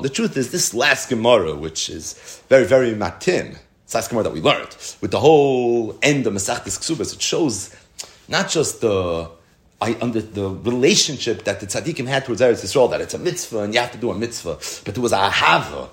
The truth is, this last Gemara, which is very, very matim, it's last Gemara that we learned, with the whole end of Masachtis Ksubas, it shows not just the I, under the relationship that the tzaddikim had towards Eretz Yisrael, that it's a mitzvah and you have to do a mitzvah, but there was a hava.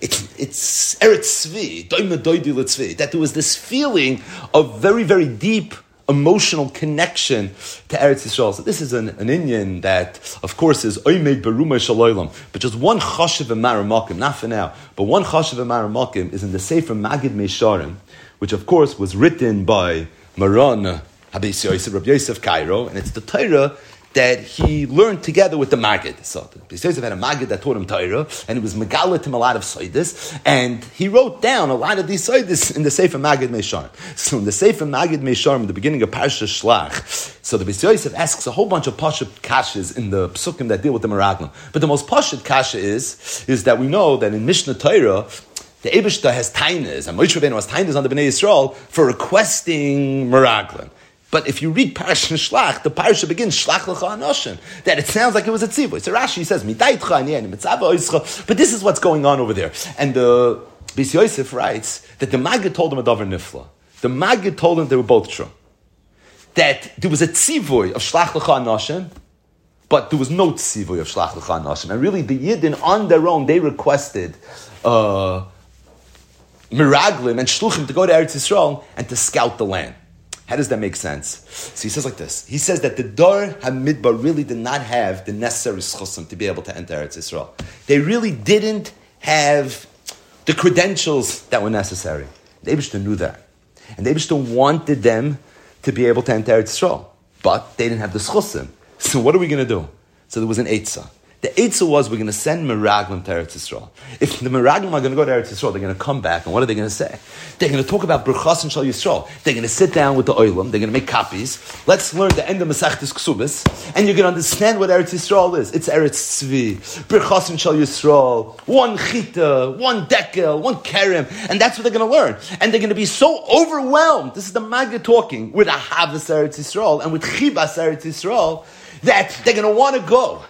It's, it's Eretz Tzvi, that there was this feeling of very, very deep emotional connection to Eretz Yisrael. So this is an, an inyan that, of course, is Oymed Beruma Shaloilam. But just one chashiv and not for now, but one chashiv and is in the Sefer Magid Meisharim, which of course was written by Maran Habis Yosef, Rabbi Yosef Cairo, and it's the Torah that he learned together with the Maggid. So the Yosef had a Maggid that taught him Torah, and it was Megalit him a lot of Saidis, and he wrote down a lot of these Saidis in the Sefer Maggid Meisharim. So in the Sefer Maggid Meisharim, the beginning of Parsha Shlach, so the Beis Yosef asks a whole bunch of Pashat kashas in the psukim that deal with the Meraglim. But the most Pashat kasha is, is that we know that in Mishnah Torah, the Ebishta has tainas, and Moshe Rabbeinu has tainas on the Bnei Yisrael for requesting Meraglim. But if you read Parashat Shlach, the parasha begins Shlach lecha anoshin. That it sounds like it was a tzivoy. So Rashi says But this is what's going on over there. And the Beis Yosef writes that the Maggid told him a davar nifla. The Maggid told him they were both true. That there was a tzivoy of Shlach lecha anoshin, but there was no tzivoy of Shlach lecha anoshin. And really, the Yidden on their own they requested. Uh, Miraglim and Shluchim to go to Eretz Yisrael and to scout the land. How does that make sense? So he says like this. He says that the Dor Hamidbar really did not have the necessary schusim to be able to enter Eretz Yisrael. They really didn't have the credentials that were necessary. The Abishter knew that. And the Abishter wanted them to be able to enter Eretz Yisrael. But they didn't have the schusim. So what are we going to do? So there was an Eitzah. The Eitzah was we're going to send Meraglim to Eretz Yisrael. If the Meraglim are going to go to Eretz Yisrael, they're going to come back, and what are they going to say? They're going to talk about Berchas and Shal Yisrael. They're going to sit down with the Oilam, they're going to make copies. Let's learn the end of Masechtes Ksubis, and you're going to understand what Eretz Yisrael is. It's Eretz Tzvi, Berchas and Shal Yisrael, one Chita, one Dekel, one Kerem, and that's what they're going to learn. And they're going to be so overwhelmed, this is the Maggid talking, with Ahavas Eretz Yisrael, and with Chibas Eretz Yisrael, that they're going to want to go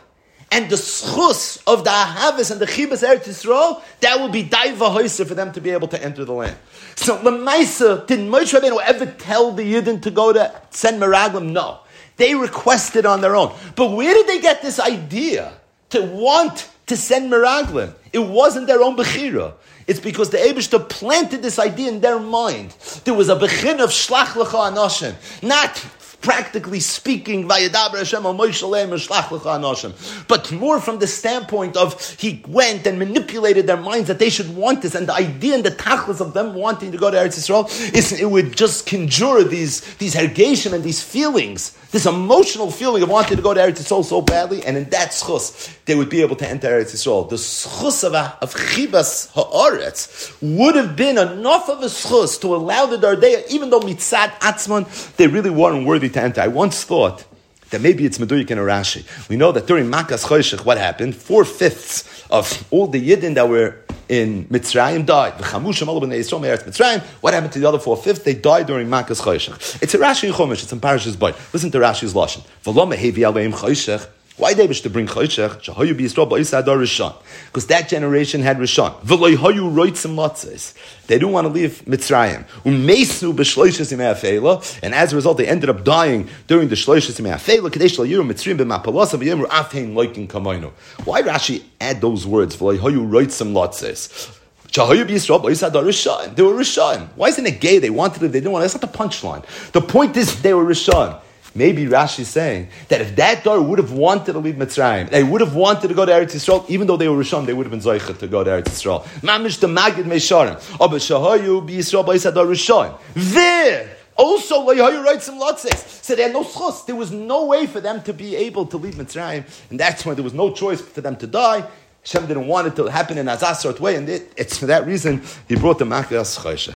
and the schus of the Ahavis and the Chibas Eretz Yisrael, that will be daiva hoiser for them to be able to enter the land. So Lemaisa, did Moshe Rabbeinu ever tell the Yidden to go to send Meraglim? No. They requested on their own. But where did they get this idea to want to send Meraglim? It wasn't their own Bechira. It's because the Abishta planted this idea in their mind. There was a Bechin of Shlach Lecha Anoshin. Not practically speaking, but more from the standpoint of he went and manipulated their minds that they should want this, and the idea and the tachlis of them wanting to go to Eretz Yisrael is it would just conjure these these hergeshim and these feelings, this emotional feeling of wanting to go to Eretz Yisrael so badly, and in that schus they would be able to enter Eretz Yisrael. The schus of, of chibas haaretz would have been enough of a schus to allow the Dardeya, even though mitzad atzman they really weren't worthy to enter. I once thought that maybe it's Medurik and Rashi. We know that during Makas Choshech, what happened? Four fifths of all the Yidden that were in Mitzrayim died. What happened to the other four fifths? They died during Makas Choshech. It's a Rashi Chumash. It's in Parashas Boy. Listen to Rashi's lashon. Why did they wish to bring Choshech? Shahayu be Yisrael ba'isa Rishon. Because that generation had Rishon. V'loy hayu roitzim matzes. They didn't want to leave Mitzrayim. Umeisnu b'shloishes imei and as a result, they ended up dying during the shloishes imei afeila. Kadesh layiru Mitzrayim b'mapalasa v'yemru afhein loikin kamaynu. Why Rashi add those words? V'loy hayu roitzim matzes. They were Rishon. Why isn't it gay? They wanted it, they didn't want it. That's not the punchline. The point is they were Rishon. Maybe Rashi is saying that if that door would have wanted to leave Mitzrayim, they would have wanted to go to Eretz Yisrael, even though they were Rishon, they would have been Zoichet to go to Eretz Yisrael. Mamish the Magid Meisharim. Aber Shahayu be Yisrael Ba'isad Rishon. There! Also, Layahu writes some lotzes. So they had no schus. There was no way for them to be able to leave Mitzrayim, and that's why there was no choice for them to die. Hashem didn't want it to happen in a Azasrat way, and it, it's for that reason he brought the Makkah Choshe.